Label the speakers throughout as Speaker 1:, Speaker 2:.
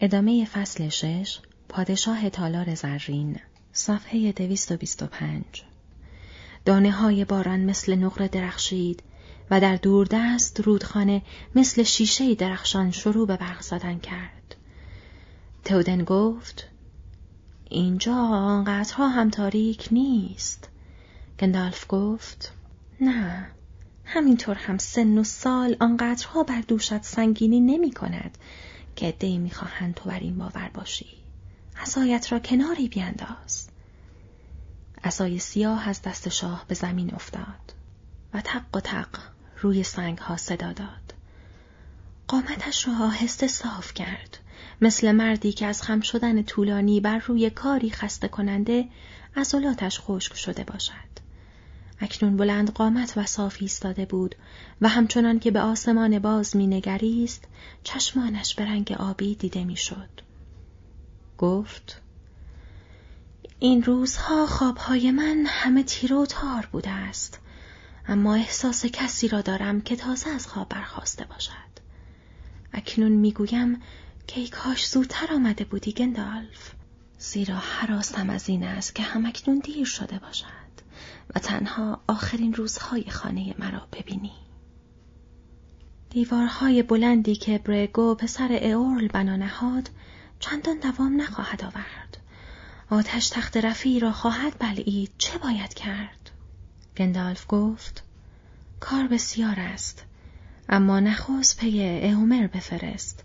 Speaker 1: ادامه فصل شش پادشاه تالار زرین صفحه دویست و بیست و پنج دانه های باران مثل نقره درخشید و در دوردست رودخانه مثل شیشه درخشان شروع به برق زدن کرد. تودن گفت اینجا آنقدرها هم تاریک نیست. گندالف گفت نه همینطور هم سن و سال آنقدرها بر دوشت سنگینی نمی کند که دی می‌خواهند تو بر این باور باشی. عصایت را کناری بیانداز. عصای سیاه از دست شاه به زمین افتاد و تق و تق روی سنگ ها صدا داد. قامتش را آهسته صاف کرد. مثل مردی که از خم شدن طولانی بر روی کاری خسته کننده عضلاتش خشک شده باشد. اکنون بلند قامت و صاف ایستاده بود و همچنان که به آسمان باز مینگریست چشمانش به رنگ آبی دیده می‌شد. گفت این روزها خوابهای من همه تیره و تار بوده است اما احساس کسی را دارم که تازه از خواب برخواسته باشد اکنون می‌گویم که ای کاش زودتر آمده بودی گندالف زیرا حراسم از این است که همکنون دیر شده باشد و تنها آخرین روزهای خانه مرا ببینی. دیوارهای بلندی که برگو پسر اورل بنا نهاد چندان دوام نخواهد آورد. آتش تخت رفی را خواهد بلعید چه باید کرد؟ گندالف گفت کار بسیار است اما نخواست پی اهومر بفرست.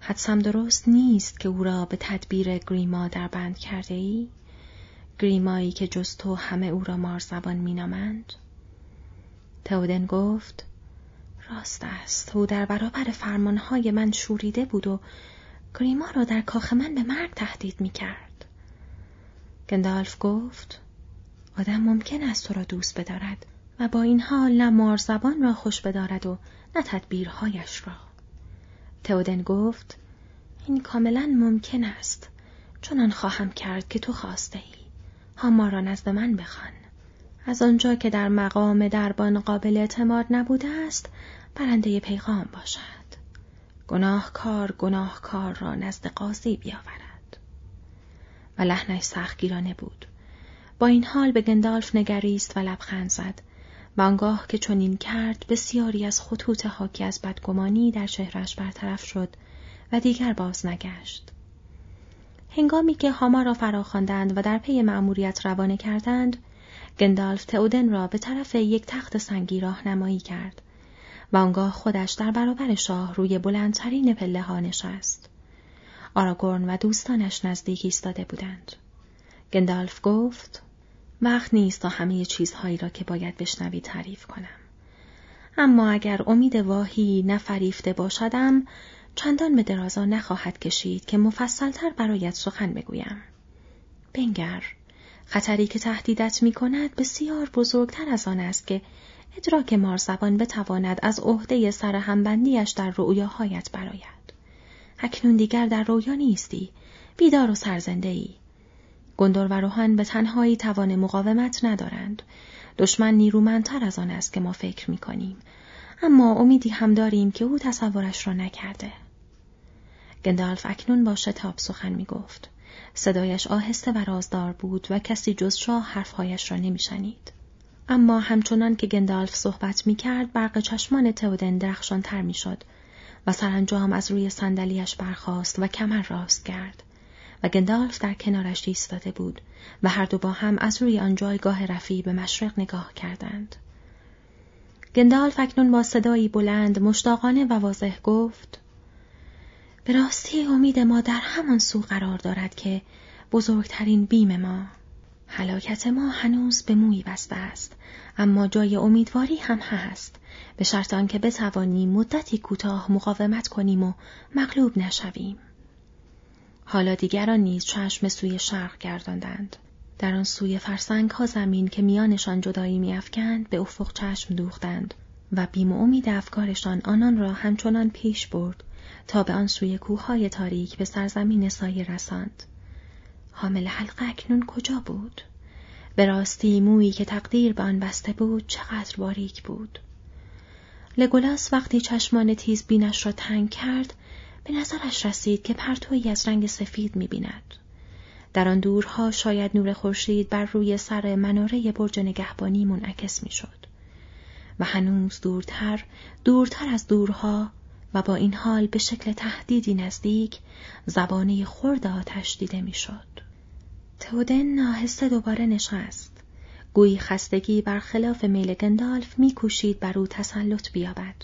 Speaker 1: حدسم درست نیست که او را به تدبیر گریما در بند کرده ای؟ گریمایی که جز تو همه او را مارزبان مینامند؟ تودن گفت راست است او در برابر فرمانهای من شوریده بود و گریما را در کاخ من به مرگ تهدید می‌کرد. گندالف گفت آدم ممکن است تو را دوست بدارد و با این حال نه مارزبان را خوش بدارد و نه تدبیرهایش را. تودن گفت این کاملا ممکن است چون خواهم کرد که تو خواسته ای. هاما را نزد من بخوان. از آنجا که در مقام دربان قابل اعتماد نبوده است برنده پیغام باشد. گناهکار گناهکار را نزد قاضی بیاورد. و لحنش سختگیرانه بود. با این حال به گندالف نگریست و لبخند زد و آنگاه که چنین کرد بسیاری از خطوط حاکی از بدگمانی در چهرش برطرف شد و دیگر باز نگشت. هنگامی که هاما را فراخواندند و در پی مأموریت روانه کردند، گندالف تئودن را به طرف یک تخت سنگی راهنمایی کرد و آنگاه خودش در برابر شاه روی بلندترین پله ها نشست. آراگورن و دوستانش نزدیک ایستاده بودند. گندالف گفت وقت نیست تا همه چیزهایی را که باید بشنوی تعریف کنم. اما اگر امید واهی نفریفته باشدم چندان به درازا نخواهد کشید که مفصلتر برایت سخن بگویم. بنگر خطری که تهدیدت می کند بسیار بزرگتر از آن است که ادراک مارزبان بتواند از عهده همبندیش در رؤیاهایت براید. اکنون دیگر در رویا نیستی، بیدار و سرزنده ای. گندر و روحان به تنهایی توان مقاومت ندارند. دشمن نیرومندتر از آن است که ما فکر می کنیم. اما امیدی هم داریم که او تصورش را نکرده. گندالف اکنون با شتاب سخن می گفت. صدایش آهسته و رازدار بود و کسی جز شاه حرفهایش را نمیشنید. اما همچنان که گندالف صحبت می کرد برق چشمان تودن درخشان تر می شد و سرانجام از روی صندلیاش برخاست و کمر راست کرد و گندالف در کنارش ایستاده بود و هر دو با هم از روی آن جایگاه رفی به مشرق نگاه کردند. گندالف اکنون با صدایی بلند مشتاقانه و واضح گفت به راستی امید ما در همان سو قرار دارد که بزرگترین بیم ما هلاکت ما هنوز به موی بسته است اما جای امیدواری هم هست به شرط آنکه بتوانیم مدتی کوتاه مقاومت کنیم و مغلوب نشویم. حالا دیگران نیز چشم سوی شرق گرداندند. در آن سوی فرسنگ ها زمین که میانشان جدایی میافکند به افق چشم دوختند و بیم و امید افکارشان آنان را همچنان پیش برد تا به آن سوی کوههای تاریک به سرزمین سایه رساند. حامل حلقه اکنون کجا بود؟ به راستی مویی که تقدیر به آن بسته بود چقدر باریک بود؟ لگولاس وقتی چشمان تیز بینش را تنگ کرد به نظرش رسید که پرتویی از رنگ سفید می‌بیند. در آن دورها شاید نور خورشید بر روی سر مناره برج نگهبانی منعکس می‌شد. و هنوز دورتر، دورتر از دورها و با این حال به شکل تهدیدی نزدیک زبانه خرد آتش دیده می‌شد. تودن ناهسته دوباره نشست. گویی خستگی برخلاف میل گندالف میکوشید بر او تسلط بیابد.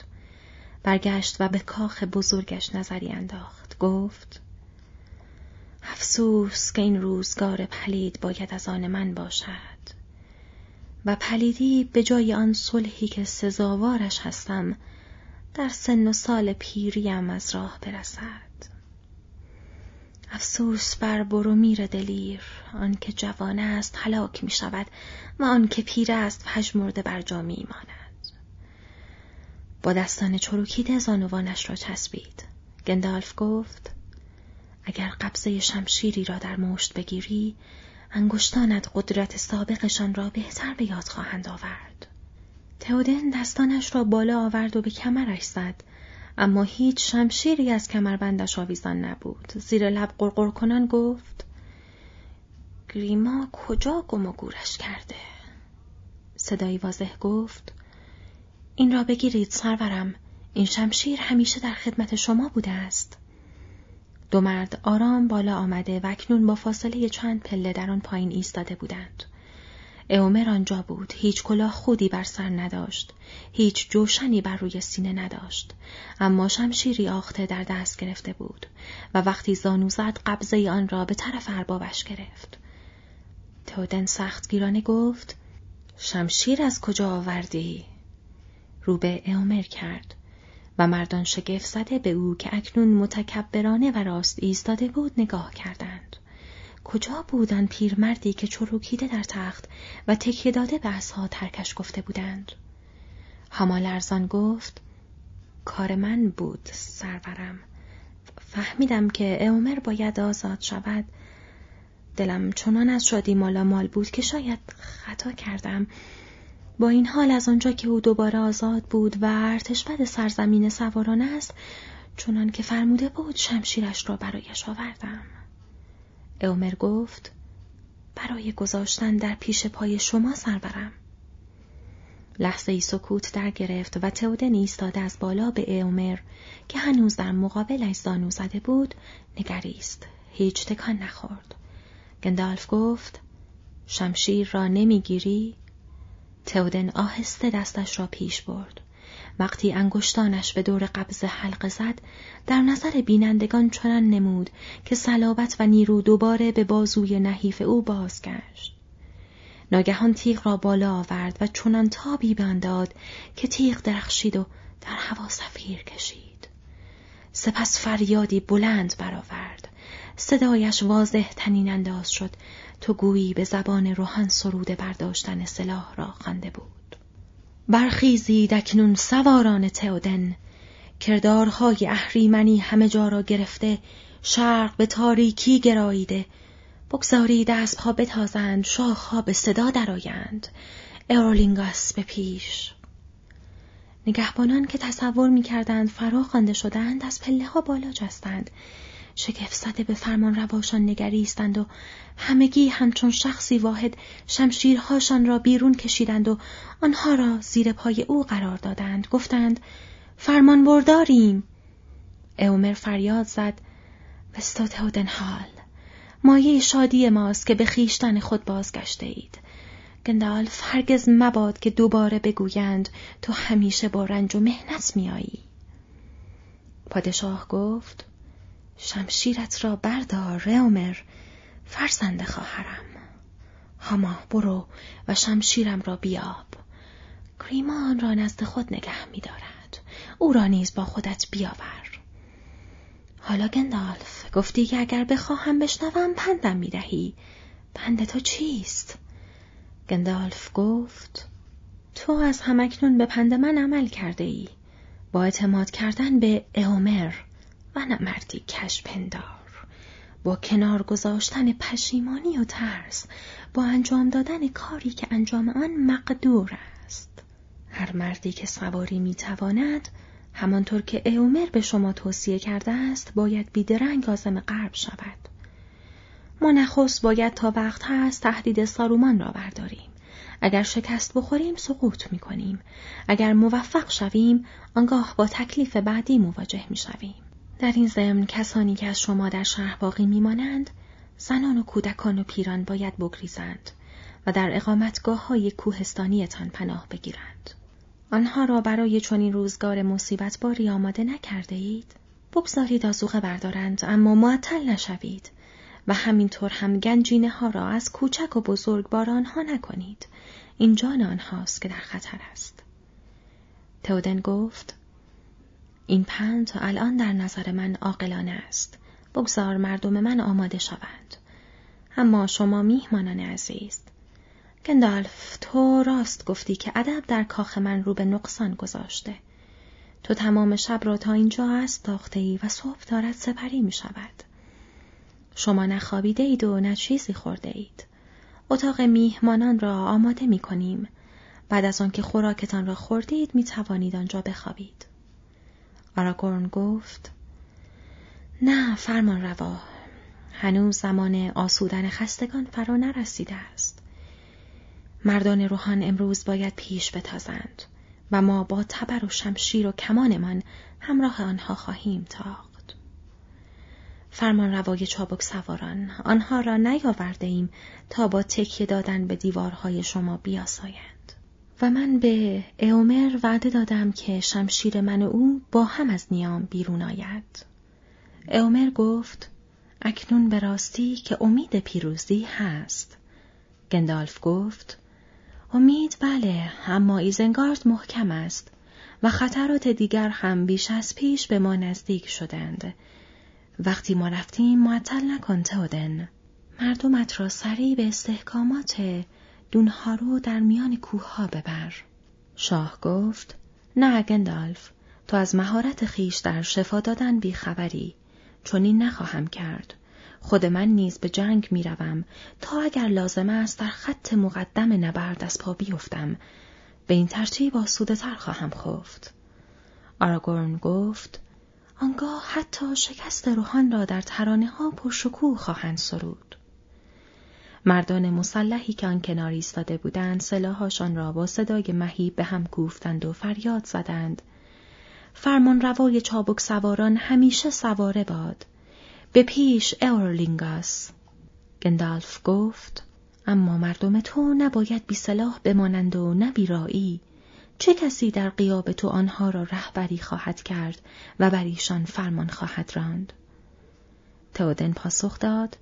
Speaker 1: برگشت و به کاخ بزرگش نظری انداخت. گفت افسوس که این روزگار پلید باید از آن من باشد. و پلیدی به جای آن صلحی که سزاوارش هستم در سن و سال پیریم از راه برسد. افسوس بر برومیر دلیر آنکه جوان است هلاک می شود و آنکه پیر است پژمرده بر جا می ماند. با دستان چروکیده زانوانش را چسبید گندالف گفت اگر قبضه شمشیری را در مشت بگیری انگشتانت قدرت سابقشان را بهتر به یاد خواهند آورد. تئودن دستانش را بالا آورد و به کمرش زد اما هیچ شمشیری از کمربندش آویزان نبود. زیر لب قرقر کنان گفت گریما کجا گم و گورش کرده؟ صدایی واضح گفت این را بگیرید سرورم این شمشیر همیشه در خدمت شما بوده است. دو مرد آرام بالا آمده و اکنون با فاصله چند پله در آن پایین ایستاده بودند. اومر آنجا بود. هیچ کلاه خودی بر سر نداشت. هیچ جوشنی بر روی سینه نداشت. اما شمشیری آخته در دست گرفته بود و وقتی زانو زد قبضه آن را به طرف اربابش گرفت. تودن سخت گیرانه گفت شمشیر از کجا آوردی؟ رو به اومر کرد. و مردان شگفت زده به او که اکنون متکبرانه و راست ایستاده بود نگاه کردند. کجا بودن پیرمردی که چروکیده در تخت و تکیه داده به اسها ترکش گفته بودند؟ هما ارزان گفت کار من بود سرورم فهمیدم که اومر باید آزاد شود دلم چنان از شادی مالا مال بود که شاید خطا کردم با این حال از آنجا که او دوباره آزاد بود و ارتشبد سرزمین سواران است چنان که فرموده بود شمشیرش را برایش آوردم. اومر گفت برای گذاشتن در پیش پای شما سرورم. لحظه ای سکوت در گرفت و تودن ایستاده از بالا به اومر که هنوز در مقابلش زانو زده بود نگریست. هیچ تکان نخورد. گندالف گفت شمشیر را نمی‌گیری؟ تودن آهسته دستش را پیش برد. وقتی انگشتانش به دور قبض حلقه زد در نظر بینندگان چنان نمود که صلابت و نیرو دوباره به بازوی نحیف او بازگشت. ناگهان تیغ را بالا آورد و چنان تابی به داد که تیغ درخشید و در هوا سفیر کشید. سپس فریادی بلند برآورد. صدایش واضح تنین انداز شد. تو گویی به زبان روحان سروده برداشتن سلاح را خوانده بود. برخیزید اکنون سواران تئودن. کردارهای اهریمنی همه جا را گرفته شرق به تاریکی گراییده. بگذارید اسبها بتازند شاخها به صدا درآیند. اورلینگاس به پیش. نگهبانان که تصور می‌کردند فرا خوانده شدند از پله ها بالا جستند. شگفت زده به فرمان رواشان نگریستند و همگی همچون شخصی واحد شمشیرهاشان را بیرون کشیدند و آنها را زیر پای او قرار دادند. گفتند فرمان برداریم. اومر فریاد زد وستات حال مایه شادی ماست که به خیشتن خود بازگشته اید گندالف هرگز مباد که دوباره بگویند تو همیشه با رنج و مهنت میایی پادشاه گفت شمشیرت را بردار رئومر فرزند خواهرم. هاما برو و شمشیرم را بیاب. کریما آن را نزد خود نگه میدارد. او را نیز با خودت بیاور. حالا گندالف گفتی که اگر بخواهم بشنوم پندم می‌دهی. پند تو چیست؟ گندالف گفت تو از همکنون به پند من عمل کرده ای با اعتماد کردن به اهومر و نه مردی کش پندار با کنار گذاشتن پشیمانی و ترس با انجام دادن کاری که انجام آن مقدور است هر مردی که سواری می‌تواند همانطور که ایومر به شما توصیه کرده است باید بیدرنگ آزم غرب شود ما نخست باید تا وقت هست تهدید سارومان را برداریم اگر شکست بخوریم سقوط می کنیم. اگر موفق شویم آنگاه با تکلیف بعدی مواجه می شویم. در این ضمن کسانی که از شما در شهر باقی میمانند زنان و کودکان و پیران باید بگریزند و در اقامتگاه های کوهستانیتان پناه بگیرند. آنها را برای چنین روزگار مصیبت باری آماده نکرده اید؟ بگذارید آزوغه بردارند اما معطل نشوید و همینطور هم گنجینه ها را از کوچک و بزرگ بار آنها نکنید. این جان آنهاست که در خطر است. تودن گفت این پند الان در نظر من عاقلانه است. بگذار مردم من آماده شوند. اما شما میهمانان عزیز گندالف تو راست گفتی که ادب در کاخ من رو به نقصان گذاشته. تو تمام شب را تا اینجا است داخته ای و صبح دارد سپری می شود. شما نخوابیده اید و نه چیزی خورده اید. اتاق میهمانان را آماده می کنیم. بعد از آنکه خوراکتان را خوردید می توانید آنجا بخوابید. آراگورن گفت نه فرمان روا هنوز زمان آسودن خستگان فرا نرسیده است. مردان روحان امروز باید پیش بتازند و ما با تبر و شمشیر و کمانمان همراه آنها خواهیم تاخت. فرمان روای چابک سواران آنها را نیاورده ایم تا با تکیه دادن به دیوارهای شما بیاسایند. و من به اومر وعده دادم که شمشیر من و او با هم از نیام بیرون آید. اومر گفت اکنون به راستی که امید پیروزی هست. گندالف گفت امید بله اما ایزنگارد محکم است و خطرات دیگر هم بیش از پیش به ما نزدیک شدند. وقتی ما رفتیم معطل نکن تودن. مردمت را سریع به استحکامات دونها رو در میان کوه ها ببر. شاه گفت نه گندالف تو از مهارت خیش در شفا دادن بیخبری چون این نخواهم کرد. خود من نیز به جنگ می روم تا اگر لازم است در خط مقدم نبرد از پا بیفتم به این ترتیب آسوده تر خواهم خفت. آراگورن گفت آنگاه حتی شکست روحان را در ترانه ها پرشکوه خواهند سرود. مردان مسلحی که آن کنار ایستاده بودند سلاحاشان را با صدای مهیب به هم کوفتند و فریاد زدند. فرمانروای چابک سواران همیشه سواره باد. به پیش ائورلینگاس. گندالف گفت اما مردم تو نباید بی سلاح بمانند و نه بی راعی. چه کسی در غیاب تو آنها را رهبری خواهد کرد و بر ایشان فرمان خواهد راند؟ تئودن پاسخ داد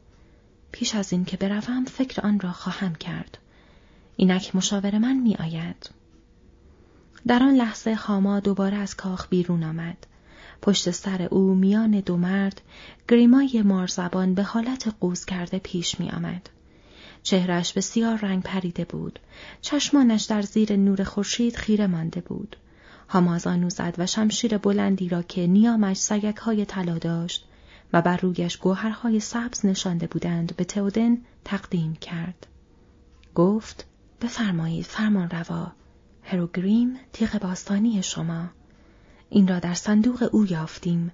Speaker 1: پیش از این که بروم فکر آن را خواهم کرد اینک مشاور من می آید. در آن لحظه خاما دوباره از کاخ بیرون آمد. پشت سر او میان دو مرد گریمای مارزبان به حالت قوز کرده پیش می آمد. چهرش بسیار رنگ پریده بود. چشمانش در زیر نور خورشید خیره مانده بود. هامازانو زد و شمشیر بلندی را که نیامش سگک های طلا داشت و بر رویش گوهرهای سبز نشانده بودند به تودن تقدیم کرد. گفت بفرمایید فرمان روا. هروگریم تیغ باستانی شما. این را در صندوق او یافتیم.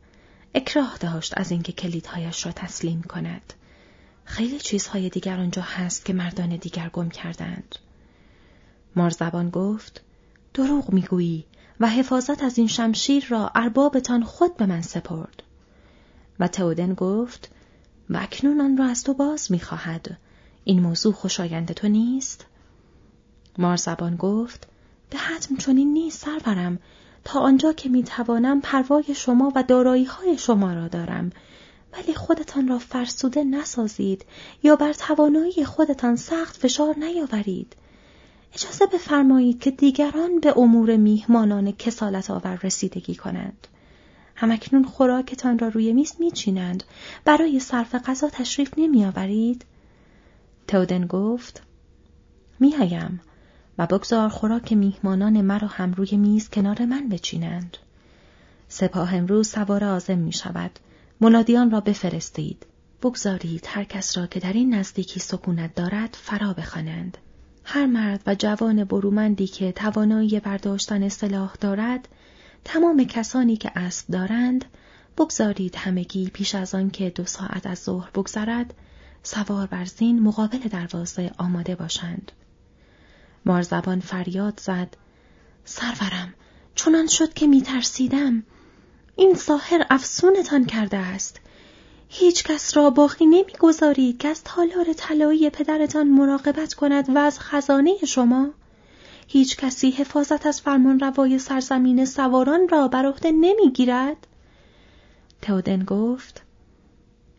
Speaker 1: اکراه داشت از اینکه کلیدهایش را تسلیم کند. خیلی چیزهای دیگر آنجا هست که مردان دیگر گم کردند. مارزبان گفت دروغ می‌گویی و حفاظت از این شمشیر را اربابتان خود به من سپرد. و تودن گفت و آن را از تو باز می‌خواهد. این موضوع خوشایند تو نیست؟ مارزبان گفت به حتم چنین نیست سرورم. تا آنجا که می‌توانم پروای شما و دارایی های شما را دارم. ولی خودتان را فرسوده نسازید یا بر توانایی خودتان سخت فشار نیاورید. اجازه بفرمایید که دیگران به امور میهمانان کسالت آور رسیدگی کنند. همکنون خوراکتان را روی میز میچینند برای صرف غذا تشریف نمیآورید تودن گفت میآیم و بگذار خوراک میهمانان مرا هم روی میز کنار من بچینند. سپاه امروز سوار آزم می شود. منادیان را بفرستید. بگذارید هر کس را که در این نزدیکی سکونت دارد فرا بخوانند. هر مرد و جوان برومندی که توانایی برداشتن سلاح دارد تمام کسانی که اسب دارند بگذارید همگی پیش از آن که دو ساعت از ظهر بگذرد سوار بر زین مقابل دروازه آماده باشند. مارزبان فریاد زد سرورم چنان شد که میترسیدم این ساحر افسونتان کرده است هیچ کس را باقی نمی‌گذارید که از تالار طلایی پدرتان مراقبت کند و از خزانه شما هیچ کسی حفاظت از فرمان روای سرزمین سواران را بر عهده نمی‌گیرد تودن گفت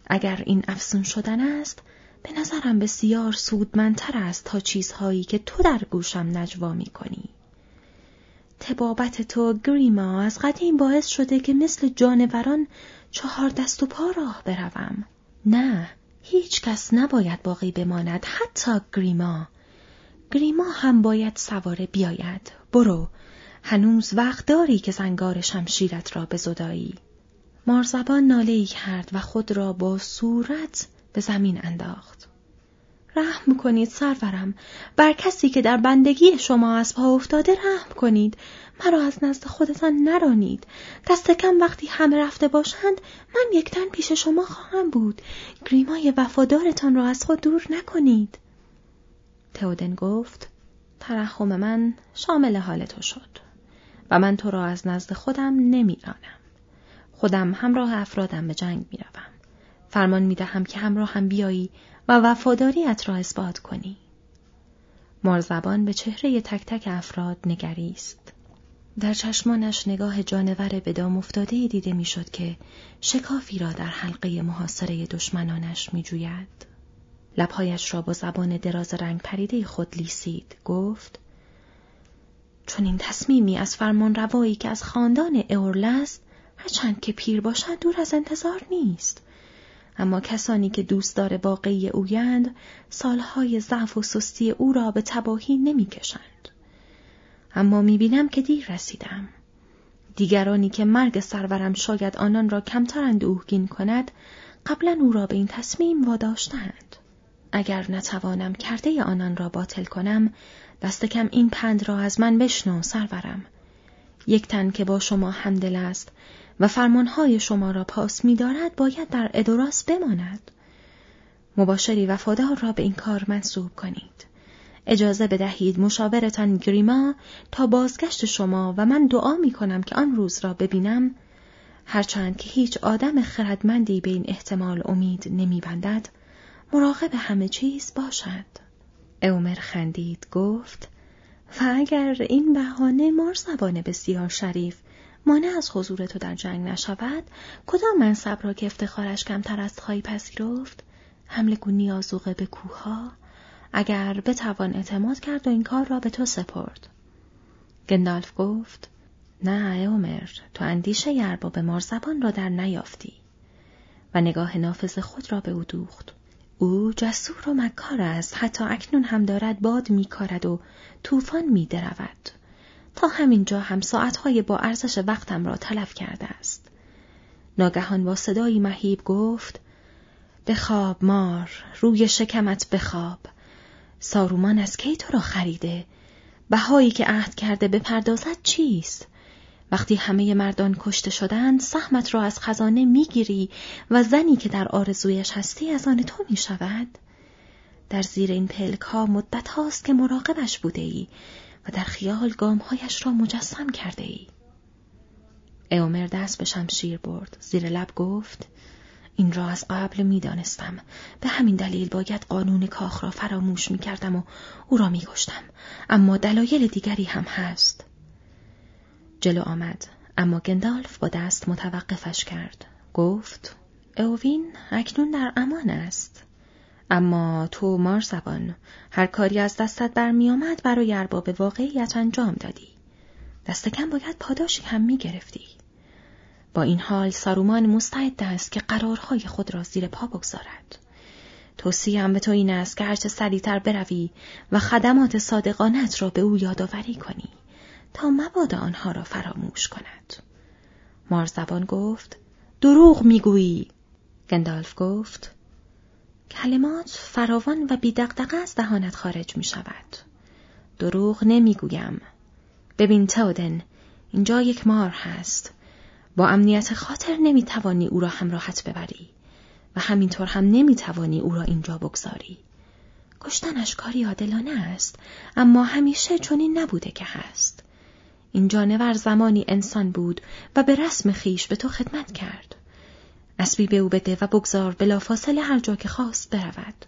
Speaker 1: اگر این افسون شدن است به نظرم بسیار سودمندتر است تا چیزهایی که تو در گوشم نجوا می کنی. تبابت تو گریما از قدیم باعث شده که مثل جانوران چهار دست و پا راه بروم. نه، هیچ کس نباید باقی بماند حتی گریما. گریما هم باید سواره بیاید. برو، هنوز وقت داری که زنگار شمشیرت را بزدایی. مارزبان ناله کرد و خود را با صورت به زمین انداخت. رحم کنید سرورم بر کسی که در بندگی شما از پا افتاده رحم کنید مرا از نزد خودتان نرانید دست کم وقتی همه رفته باشند من یکتن پیش شما خواهم بود گریمای وفادارتان را از خود دور نکنید تودن گفت ترحم من شامل حال تو شد و من تو را از نزد خودم نمیرانم خودم همراه افرادم به جنگ می‌روم فرمان می‌دهم که همراه هم بیایی و وفاداریت را اثبات کنی. مارزبان به چهره تک تک افراد نگریست. در چشمانش نگاه جانور به دام افتاده دیده می‌شد که شکافی را در حلقه محاصره دشمنانش میجوید. لبهایش را با زبان دراز رنگ پریده خود لیسید گفت چون این تصمیمی از فرمان روایی که از خاندان اورل است هرچند که پیر باشد دور از انتظار نیست اما کسانی که دوستدار واقعی اویند سالهای ضعف و سستی او را به تباهی نمی‌کشند. اما می‌بینم که دیر رسیدم. دیگرانی که مرگ سرورم شاید آنان را کمتر اندوهگین کند قبلا او را به این تصمیم واداشتند. اگر نتوانم کرده آنان را باطل کنم دست کم این پند را از من بشنو سرورم. یک تن که با شما همدل است و فرمانهای شما را پاس می‌دارد باید در ادوراس بماند. مباشری وفادار را به این کار منصوب کنید. اجازه بدهید مشاورتان گریما تا بازگشت شما و من دعا می کنم که آن روز را ببینم هرچند که هیچ آدم خردمندی به این احتمال امید نمیبندد مراقب همه چیز باشد. اومر خندید گفت و اگر این بهانه مارزبان بسیار شریف مانع از حضور تو در جنگ نشود کدام منصب را که افتخارش کمتر است خواهی پذیرفت؟ حمله گونی آزوقه به کوها اگر بتوان اعتماد کرد و این کار را به تو سپرد. گندالف گفت نه اومر تو اندیشه ارباب مارزبان را در نیافتی. و نگاه نافذ خود را به او دوخت. او جسور و مکار است. حتی اکنون هم دارد باد میکارد و طوفان میدرود. تا همینجا هم ساعتهای با ارزش وقتم را تلف کرده است. ناگهان با صدایی مهیب گفت بخواب مار روی شکمت بخواب سارومان از کی تو را خریده؟ بهایی که عهد کرده بپردازد چیست؟ وقتی همه مردان کشته شدند سهمت را از خزانه می‌گیری و زنی که در آرزویش هستی از آن تو می شود؟ در زیر این پلک ها مدت هاست که مراقبش بوده ای و در خیال گامهایش را مجسم کرده ای. اومر دست به شمشیر برد. زیر لب گفت این را از قبل می دانستم. به همین دلیل باید قانون کاخ را فراموش می کردم و او را می کشتم. اما دلایل دیگری هم هست. جلو آمد. اما گندالف با دست متوقفش کرد. گفت اوین اکنون در امان است. اما تو مارزبان هر کاری از دستت برمیآمد برای ارباب واقعیت انجام دادی دست کم باید پاداشی هم می‌گرفتی با این حال سارومان مستعد است که قرارهای خود را زیر پا بگذارد توصیم به تو این است که هرچه سریعتر بروی و خدمات صادقانت را به او یادآوری کنی تا مبادا آنها را فراموش کند مارزبان گفت دروغ می‌گویی گندالف گفت کلمات فراوان و بیدقدقه از دهانت خارج می شود. دروغ نمی‌گویم. ببین تودن اینجا یک مار هست. با امنیت خاطر نمی‌توانی او را همراهت ببری و همینطور هم نمی‌توانی او را اینجا بگذاری. کشتنش کاری عادلانه است اما همیشه چنین نبوده که هست. این جانور زمانی انسان بود و به رسم خیش به تو خدمت کرد. اسبی به او بده و بگذار بلافاصله هر جا که خواست برود.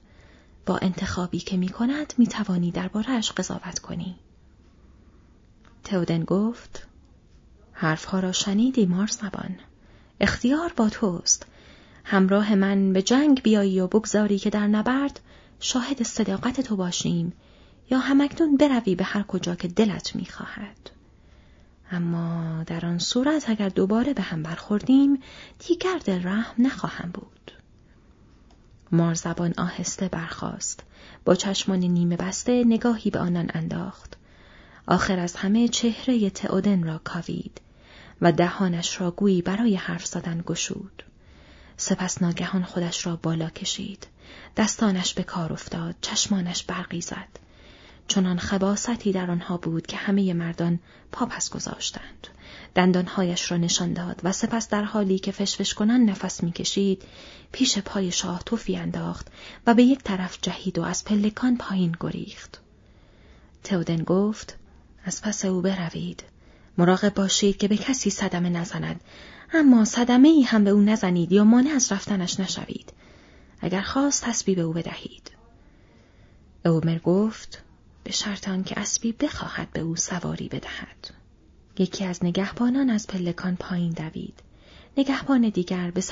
Speaker 1: با انتخابی که می کند می توانی دربارهش قضاوت کنی. تودن گفت حرفها را شنیدی مار زبان. اختیار با توست. همراه من به جنگ بیایی و بگذاری که در نبرد شاهد صداقت تو باشیم یا همکنون بروی به هر کجا که دلت می‌خواهد. اما در آن صورت اگر دوباره به هم برخوردیم دیگر دل رحم نخواهم بود. مارزبان آهسته برخاست. با چشمان نیمه بسته نگاهی به آنان انداخت. آخر از همه چهره تئودن را کاوید و دهانش را گویی برای حرف زدن گشود. سپس ناگهان خودش را بالا کشید. دستانش به کار افتاد، چشمانش برقی زد. چنان خباستی در آنها بود که همه مردان پاپس گذاشتند. دندانهایش را نشان داد و سپس در حالی که فشفش کنان نفس می‌کشید پیش پای شاه توفی انداخت و به یک طرف جهید و از پلکان پایین گریخت. تودن گفت از پس او بروید. مراقب باشید که به کسی صدمه نزند اما صدمه ای هم به او نزنید یا مانع از رفتنش نشوید. اگر خواست اسبی به او بدهید. اومر گفت به شرط که اسبی بخواهد به او سواری بدهد. یکی از نگهبانان از پلکان پایین دوید. نگهبان دیگر به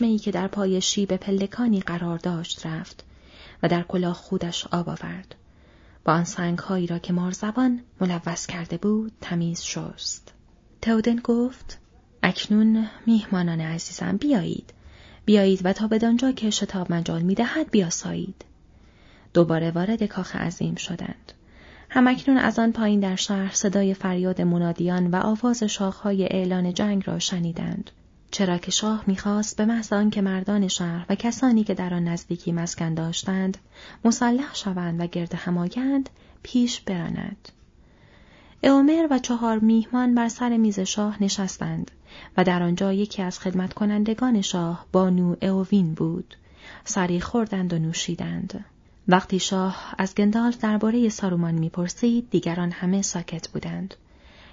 Speaker 1: ای که در پای شیب پلکانی قرار داشت رفت و در کلاه خودش آب آورد. با آن سنگهایی را که مارزبان ملوث کرده بود تمیز شست. تودن گفت اکنون میهمانان عزیزم بیایید. بیایید و تا بدانجا که شتاب مجال می‌دهد بیاسایید. دوباره وارد کاخ عظیم شدند. همکنون از آن پایین در شهر صدای فریاد منادیان و آواز شاخهای اعلان جنگ را شنیدند. چرا که شاه می‌خواست به محض آنکه مردان شهر و کسانی که در آن نزدیکی مسکن داشتند مسلح شوند و گرد همایند پیش براند. اومر و چهار میهمان بر سر میز شاه نشستند و در آنجا یکی از خدمت کنندگان شاه بانو اووین بود. سری خوردند و نوشیدند. وقتی شاه از گندالف درباره سارومان می‌پرسید دیگران همه ساکت بودند.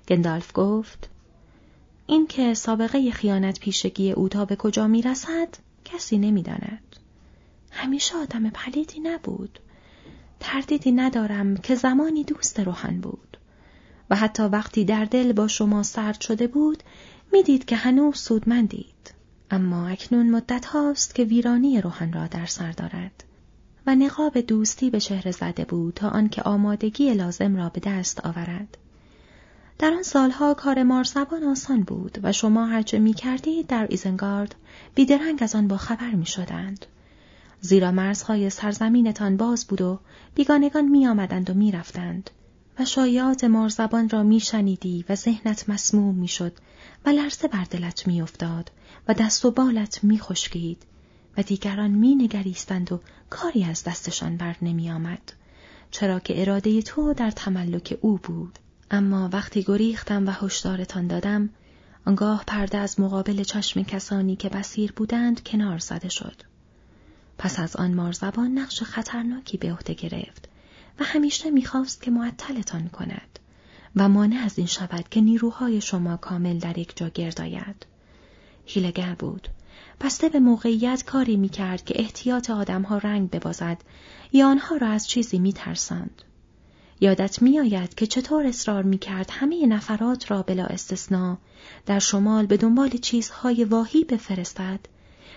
Speaker 1: گندالف گفت این که سابقه خیانت پیشگی او تا به کجا می‌رسد کسی نمی‌داند. همیشه آدم پلیدی نبود. تردیدی ندارم که زمانی دوست روحن بود و حتی وقتی در دل با شما سرد شده بود می‌دید که هنوز سودمندید اما اکنون مدت هاست که ویرانی روحن را در سر دارد و نقاب دوستی به چهره زده بود تا آنکه آمادگی لازم را به دست آورد. در آن سالها کار مارزبان آسان بود و شما هرچه می کردید در ایزنگارد بیدرنگ از آن با خبر می شدند. زیرا مرزهای سرزمینتان باز بود و بیگانگان می آمدند و می رفتند و شایعات مارزبان را می شنیدی و ذهنت مسموم می شد و لرزه بر دلت می افتاد و دست و بالت می خشکید و دیگران می نگریستند و کاری از دستشان بر نمی آمد. چرا که اراده تو در تملک او بود. اما وقتی گریختم و هشدارتان دادم، آنگاه پرده از مقابل چشم کسانی که بسیر بودند کنار زده شد. پس از آن مارزبان نقش خطرناکی به عهده گرفت و همیشه می‌خواست که معطلتان کند و مانع از این شود که نیروهای شما کامل در یک جا گرد آید. هیلگر بود بسته به موقعیت کاری می کرد که احتیاط آدمها رنگ ببازد یا آنها را از چیزی می ترسند. یادت می آید که چطور اصرار می کرد همه نفرات را بلا استثنا در شمال به دنبال چیزهای واهی بفرستد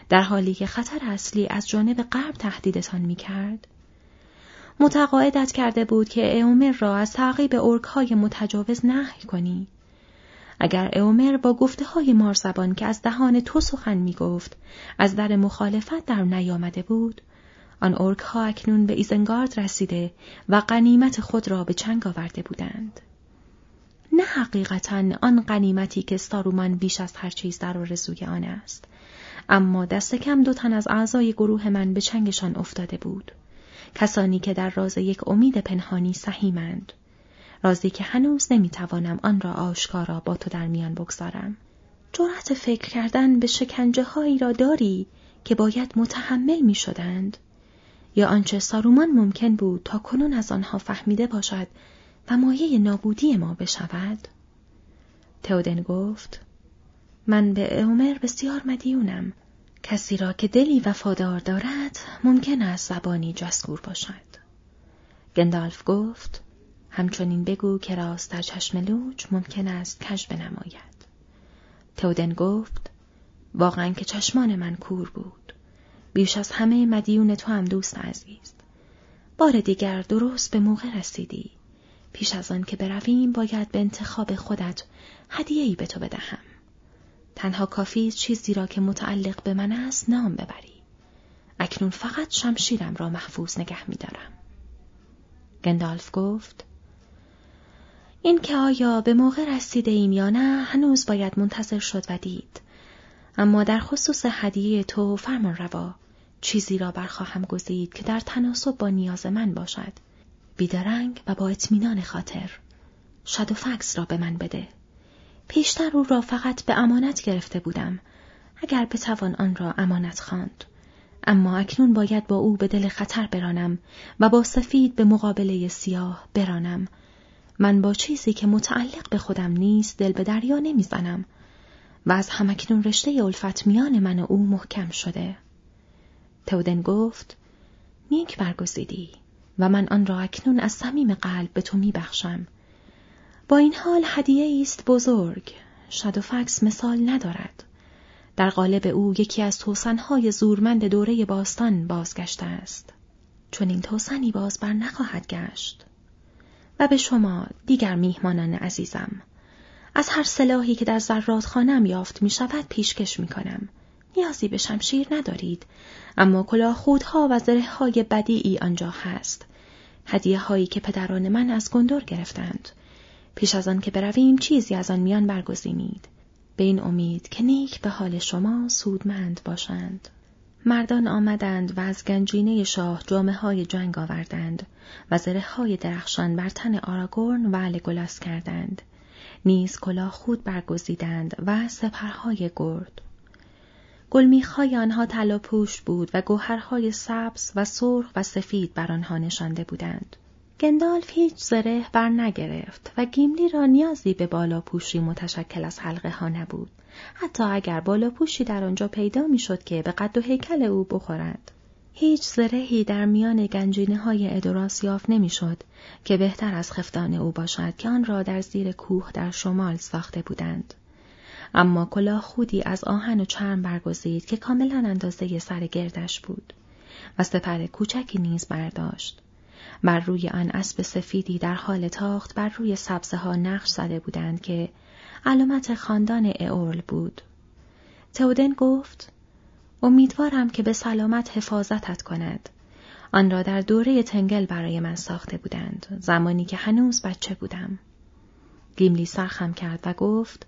Speaker 1: در حالی که خطر اصلی از جانب غرب تهدیدتان می کرد؟ متقاعدت کرده بود که اومر را از تعقیب ارکهای متجاوز نهی کنی اگر اومر با گفته های مارزبان که از دهان تو سخن می گفت از در مخالفت در نیامده بود آن ارک ها اکنون به ایزنگارد رسیده و غنیمت خود را به چنگ آورده بودند. نه حقیقتا آن غنیمتی که سارومان بیش از هر چیز در آرزوی آن است. اما دست کم دو تن از اعضای گروه من به چنگشان افتاده بود. کسانی که در راز یک امید پنهانی سهیمند. رازی که هنوز نمی‌توانم آن را آشکارا با تو در میان بگذارم. جرأت فکر کردن به شکنجه هایی را داری که باید متحمل می شدند. یا آنچه سارومان ممکن بود تا کنون از آنها فهمیده باشد و مایه نابودی ما بشود؟ تودن گفت من به عمر بسیار مدیونم کسی را که دلی وفادار دارد ممکن است زبانی جسگور باشد گندالف گفت همچنین بگو که راست در چشم لوچ ممکن است کج بنماید. تودن گفت واقعا که چشمان من کور بود. بیش از همه مدیون تو هم دوست عزیز. بار دیگر درست به موقع رسیدی. پیش از آن که برویم باید به انتخاب خودت ای به تو بدهم. تنها کافی چیزی را که متعلق به من است نام ببری. اکنون فقط شمشیرم را محفوظ نگه میدارم. گندالف گفت این که آیا به موقع رسیده ایم یا نه هنوز باید منتظر شد و دید. اما در خصوص هدیه تو فرمان روا چیزی را برخواهم گزید که در تناسب با نیاز من باشد. بیدرنگ و با اطمینان خاطر. شد و فکس را به من بده. پیشتر او را فقط به امانت گرفته بودم. اگر بتوان آن را امانت خواند. اما اکنون باید با او به دل خطر برانم و با سفید به مقابله سیاه برانم. من با چیزی که متعلق به خودم نیست دل به دریا نمی‌زنم. و از همکنون رشته الفت میان من و او محکم شده. تودن گفت نیک برگزیدی و من آن را اکنون از صمیم قلب به تو میبخشم. با این حال هدیه است بزرگ. فکس مثال ندارد. در قالب او یکی از توسنهای زورمند دوره باستان بازگشته است. چون این توسنی باز بر نخواهد گشت. و به شما دیگر میهمانان عزیزم از هر سلاحی که در زرات خانم یافت می شود پیشکش می کنم. نیازی به شمشیر ندارید اما کلاهخودها و زره های بدیعی آنجا هست. هدیه هایی که پدران من از گندور گرفتند. پیش از آن که برویم چیزی از آن میان برگزینید. به این امید که نیک به حال شما سودمند باشند. مردان آمدند و از گنجینه شاه جامعه های جنگ آوردند و زره های درخشان بر تن آراگورن و لگولاس کردند. نیز کلاه خود برگزیدند و سپرهای گرد. گلمیخهای آنها طلا پوش بود و گوهرهای سبز و سرخ و سفید بر آنها نشانده بودند. گندالف هیچ زره بر نگرفت و گیملی را نیازی به بالاپوشی متشکل از حلقه ها نبود. حتی اگر بالاپوشی در آنجا پیدا می‌شد که به قد و هیکل او بخورد. هیچ زرهی در میان گنجینه های ادوراس یافت نمی‌شد که بهتر از خفتان او باشد که آن را در زیر کوه در شمال ساخته بودند. اما کلاه خودی از آهن و چرم برگزید که کاملا اندازه سر گردش بود و سپر کوچکی نیز برداشت. بر روی آن اسب سفیدی در حال تاخت بر روی سبزه ها نقش زده بودند که علامت خاندان اورل بود. تودن گفت امیدوارم که به سلامت حفاظتت کند. آن را در دوره تنگل برای من ساخته بودند زمانی که هنوز بچه بودم. گیملی سرخم کرد و گفت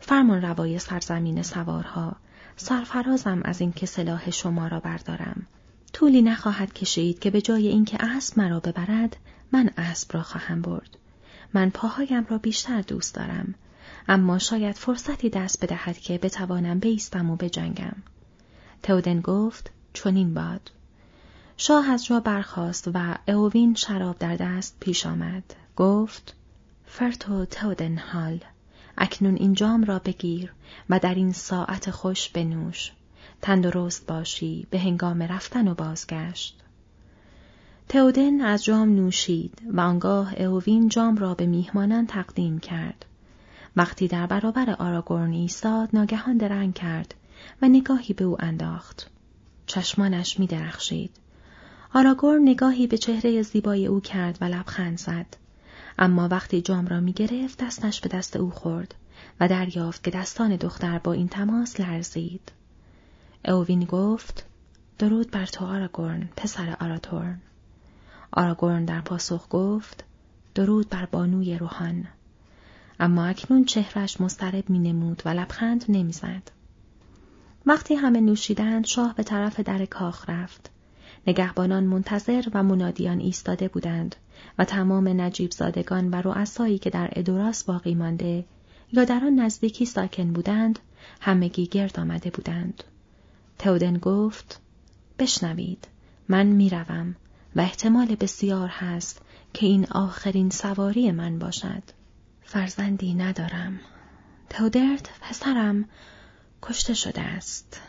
Speaker 1: فرمان روای سرزمین سوارها سرفرازم از اینکه سلاح شما را بردارم طولی نخواهد کشید که به جای اینکه اسب مرا ببرد من اسب را خواهم برد. من پاهایم را بیشتر دوست دارم. اما شاید فرصتی دست بدهد که بتوانم بیستم و بجنگم. تودن گفت چنین باد. شاه از جا برخاست و اووین شراب در دست پیش آمد. گفت فرتو تودن حال اکنون این جام را بگیر و در این ساعت خوش بنوش. تندرست باشی به هنگام رفتن و بازگشت. تودن از جام نوشید و آنگاه اووین جام را به میهمانان تقدیم کرد. وقتی در برابر آراگورن ایستاد ناگهان درنگ کرد و نگاهی به او انداخت. چشمانش می درخشید. آراگورن نگاهی به چهره زیبای او کرد و لبخند زد. اما وقتی جام را می گرفت دستش به دست او خورد و دریافت که دستان دختر با این تماس لرزید. اووین گفت درود بر تو آراگورن پسر آراتورن آراگورن در پاسخ گفت درود بر بانوی روحان اما اکنون چهرش مسترب می نمود و لبخند نمی‌زد. وقتی همه نوشیدند شاه به طرف در کاخ رفت. نگهبانان منتظر و منادیان ایستاده بودند و تمام نجیب زادگان و رؤسایی که در ادوراس باقی مانده یا در آن نزدیکی ساکن بودند همگی گرد آمده بودند. تودن گفت بشنوید من می‌روم و احتمال بسیار هست که این آخرین سواری من باشد. فرزندی ندارم. تودرت پسرم کشته شده است.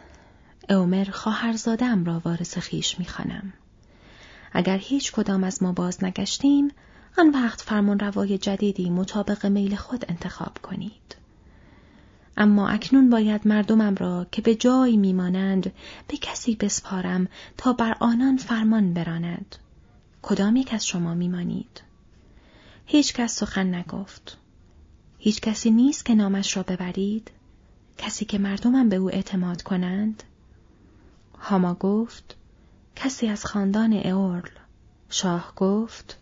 Speaker 1: اومر خواهرزادم را وارث خیش می‌خوانم. اگر هیچ کدام از ما باز نگشتیم، آن وقت فرمان روای جدیدی مطابق میل خود انتخاب کنید. اما اکنون باید مردمم را که به جایی میمانند به کسی بسپارم تا بر آنان فرمان براند. کدام یک از شما میمانید؟ هیچ کس سخن نگفت. هیچ کسی نیست که نامش را ببرید؟ کسی که مردمم به او اعتماد کنند؟ هاما گفت کسی از خاندان اورل شاه گفت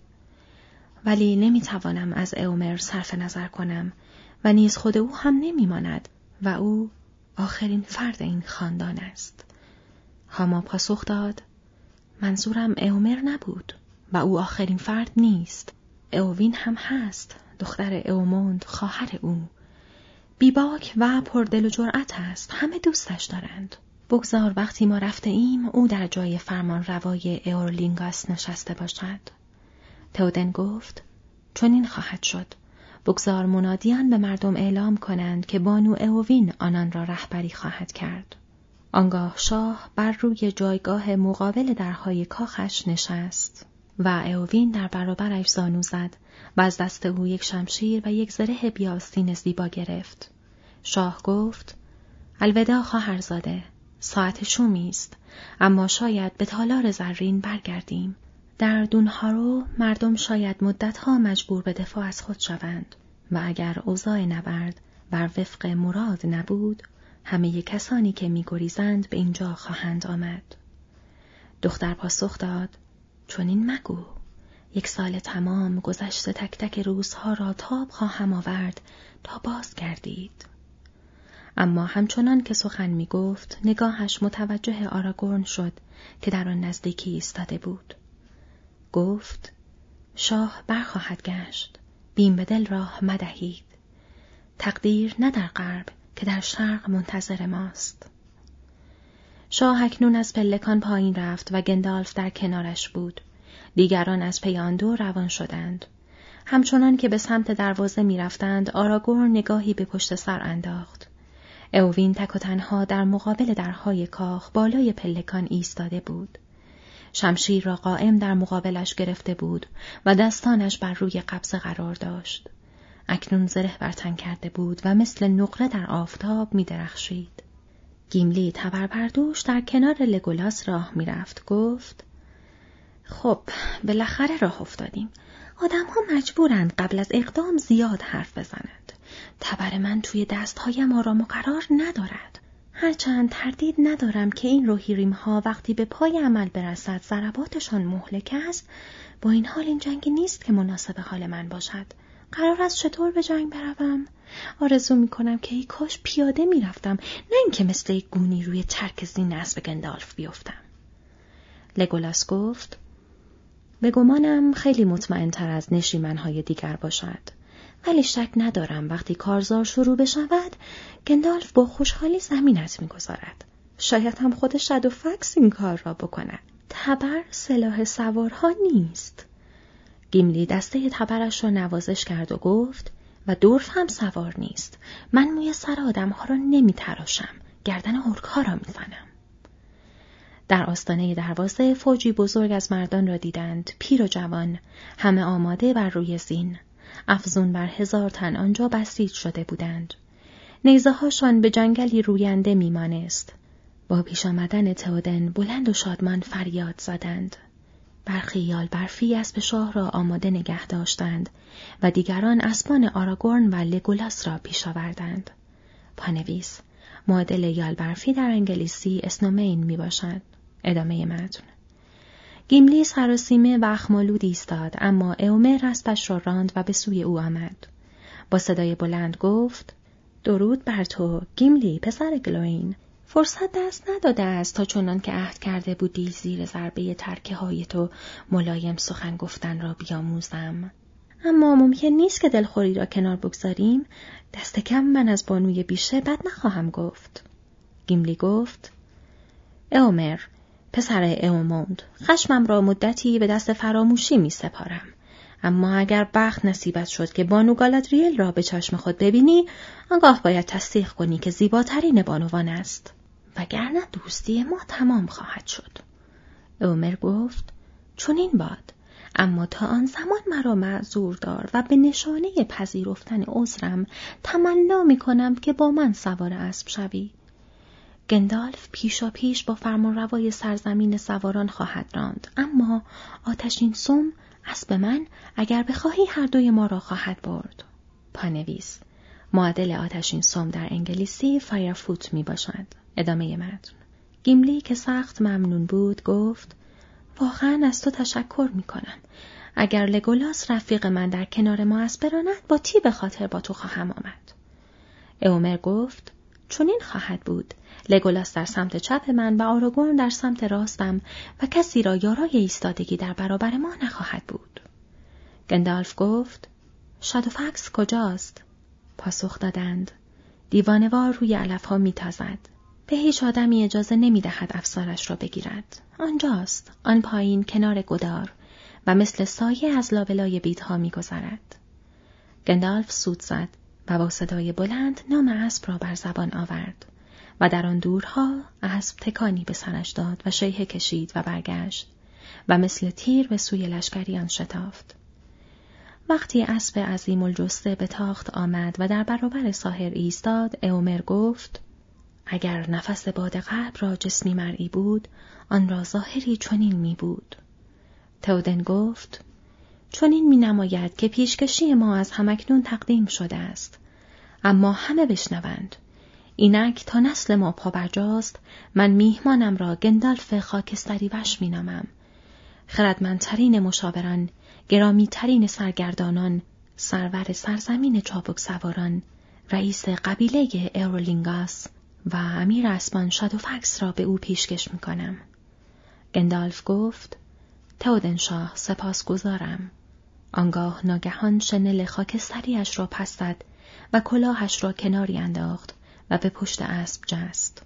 Speaker 1: ولی نمی‌توانم از اومر صرف نظر کنم و نیز خود او هم نمیماند و او آخرین فرد این خاندان است. هاما پاسخ داد منظورم اومر نبود و او آخرین فرد نیست. اووین هم هست دختر اوموند خواهر او. بیباک و پردل و جرأت است همه دوستش دارند. بگذار وقتی ما رفته ایم او در جای فرمان روای اورلینگاس نشسته باشد. تودن گفت چون این خواهد شد. بگذار منادیان به مردم اعلام کنند که بانو اووین آنان را رهبری خواهد کرد. آنگاه شاه بر روی جایگاه مقابل درهای کاخش نشست و اووین در برابرش زانو زد و از دست او یک شمشیر و یک زره بیاستین زیبا گرفت. شاه گفت الوداع خواهرزاده ساعت شومی است اما شاید به تالار زرین برگردیم در دونهارو مردم شاید مدتها مجبور به دفاع از خود شوند و اگر اوضاع نبرد بر وفق مراد نبود همه کسانی که میگریزند به اینجا خواهند آمد. دختر پاسخ داد چون این مگو. یک سال تمام گذشته تک تک روزها را تاب خواهم آورد تا باز گردید اما همچنان که سخن می گفت نگاهش متوجه آراگورن شد که در آن نزدیکی ایستاده بود. گفت شاه برخواهد گشت. بیم به دل راه مدهید. تقدیر نه در غرب که در شرق منتظر ماست. شاه اکنون از پلکان پایین رفت و گندالف در کنارش بود. دیگران از پیاندو روان شدند. همچنان که به سمت دروازه می‌رفتند آراگور نگاهی به پشت سر انداخت. اووین تک و تنها در مقابل درهای کاخ بالای پلکان ایستاده بود. شمشیر را قائم در مقابلش گرفته بود و دستانش بر روی قبضه قرار داشت. اکنون زره برتن کرده بود و مثل نقره در آفتاب می درخشید. گیملی تبربردوش در کنار لگولاس راه می‌رفت گفت خب بالاخره راه افتادیم آدم ها مجبورند قبل از اقدام زیاد حرف بزنند تبر من توی دستهایم آرام و قرار ندارد. هرچند تردید ندارم که این روحیریم ها وقتی به پای عمل برسد ضرباتشان مهلک است با این حال این جنگی نیست که مناسب حال من باشد. قرار است چطور به جنگ بروم؟ آرزو می کنم که ای کاش پیاده می رفتم نه اینکه مثل یک گونی روی ترک زین گندالف بیفتم. لگولاس گفت به گمانم خیلی مطمئن تر از نشیمنهای دیگر باشد. ولی شک ندارم وقتی کارزار شروع بشود گندالف با خوشحالی زمینت می‌گذارد. شاید هم خود شدوفکس این کار را بکند. تبر سلاح سوارها نیست. گیملی دسته تبرش را نوازش کرد و گفت و دورف هم سوار نیست. من موی سر آدمها را نمی تراشم گردن ها را می‌زنم. در آستانه دروازه فوجی بزرگ از مردان را دیدند پیر و جوان همه آماده بر روی زین. افزون بر هزار تن آنجا بسیج شده بودند. نیزه هاشان به جنگلی روینده میمانست. با پیش آمدن تودن بلند و شادمان فریاد زدند. برخی یال برفی اسب شاه را آماده نگه داشتند و دیگران اسبان آراگورن و لگولاس را پیش آوردند. پانویس معادل یال برفی در انگلیسی اسنومین می باشد. ادامه متن گیملی سراسیمه و اخمالود ایستاد اما ائومر رستش را راند و به سوی او آمد. با صدای بلند گفت درود بر تو گیملی پسر گلوین فرصت دست نداده است تا چنان که عهد کرده بودی زیر ضربه ترکه های تو ملایم سخن گفتن را بیاموزم. اما ممکن نیست که دلخوری را کنار بگذاریم دست کم من از بانوی بیشه بد نخواهم گفت. گیملی گفت اومر پسر اوموند خشمم را مدتی به دست فراموشی می سپارم. اما اگر بخت نصیبت شد که بانو گالادریل را به چشم خود ببینی آنگاه باید تصدیق کنی که زیباترین بانوان است. وگرنه دوستی ما تمام خواهد شد. اومر گفت چون این باد. اما تا آن زمان مرا معذور دار و به نشانه پذیرفتن عذرم تمنا می کنم که با من سوار اسب شوی. گندالف پیشا پیش با فرمانروای سرزمین سواران خواهد راند اما آتشین سم اسب من اگر بخواهی هر دوی ما را خواهد برد. پانویس معادل آتشین سم در انگلیسی Firefoot می باشد. ادامه متن. گیملی که سخت ممنون بود گفت واقعا از تو تشکر می کنم. اگر لگولاس رفیق من در کنار ما است براند با تی به خاطر با تو خواهم آمد. اومر گفت چون این خواهد بود لگولاس در سمت چپ من و آروگورن در سمت راستم و کسی را یارای ایستادگی در برابر ما نخواهد بود. گندالف گفت شادوفکس کجاست؟ پاسخ دادند دیوانوار روی علف ها میتازد. به هیچ آدمی اجازه نمی دهد افسارش را بگیرد. آنجاست. آن پایین کنار گدار و مثل سایه از لابلای بیدها میگذرد. گندالف سود زد و با صدای بلند نام اسب را بر زبان آورد. و در آن دورها اسب تکانی به سرش داد و شیه کشید و برگشت و مثل تیر به سوی لشکریان شتافت. وقتی اسب عظیم الجسته به تاخت آمد و در برابر ساحر ایستاد اومر گفت اگر نفس باد قلب را جسمی مرئی بود آن را ظاهری چنین می بود. تودن گفت چنین می نماید که پیشکشی ما از همکنون تقدیم شده است. اما همه بشنوند. اینک تا نسل ما پابرجاست من میهمانم را گندالف خاکستری وش مینامم. خردمندترین مشاوران گرامیترین سرگردانان سرور سرزمین چابک سواران رئیس قبیله ائورلینگاس و امیر اسبان شادوفکس را به او پیشکش می‌کنم. گندالف گفت تئودن شاه سپاسگزارم. آنگاه ناگهان شنل خاکستریش را پس و کلاهش را کناری انداخت و به پشت اسب جست.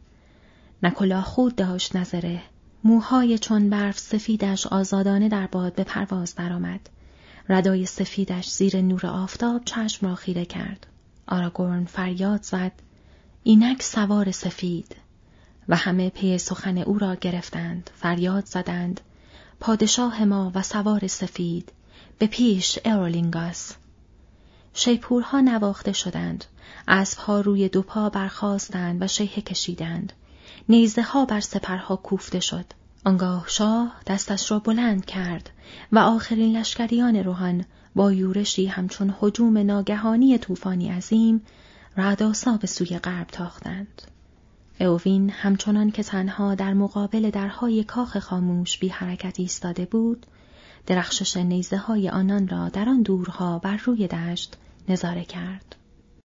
Speaker 1: نه کلاهخود داشت نه زره. موهای چون برف سفیدش آزادانه در باد به پرواز درآمد. ردای سفیدش زیر نور آفتاب چشم را خیره کرد. آراگورن فریاد زد. اینک سوار سفید. و همه پی سخن او را گرفتند. فریاد زدند. پادشاه ما و سوار سفید. به پیش ائورلینگاس. شیپورها نواخته شدند. اسبها روی دو پا برخاستند و شیهه کشیدند. نیزه ها بر سپرها کوفته شد. آنگاه شاه دستش را بلند کرد و آخرین لشکریان روهان با یورشی همچون حجوم ناگهانی طوفانی عظیم رعداسا به سوی غرب تاختند. اووین همچنان که تنها در مقابل درهای کاخ خاموش بی حرکت ایستاده بود، درخشش نیزه های آنان را در آن دورها بر روی دشت نظاره کرد.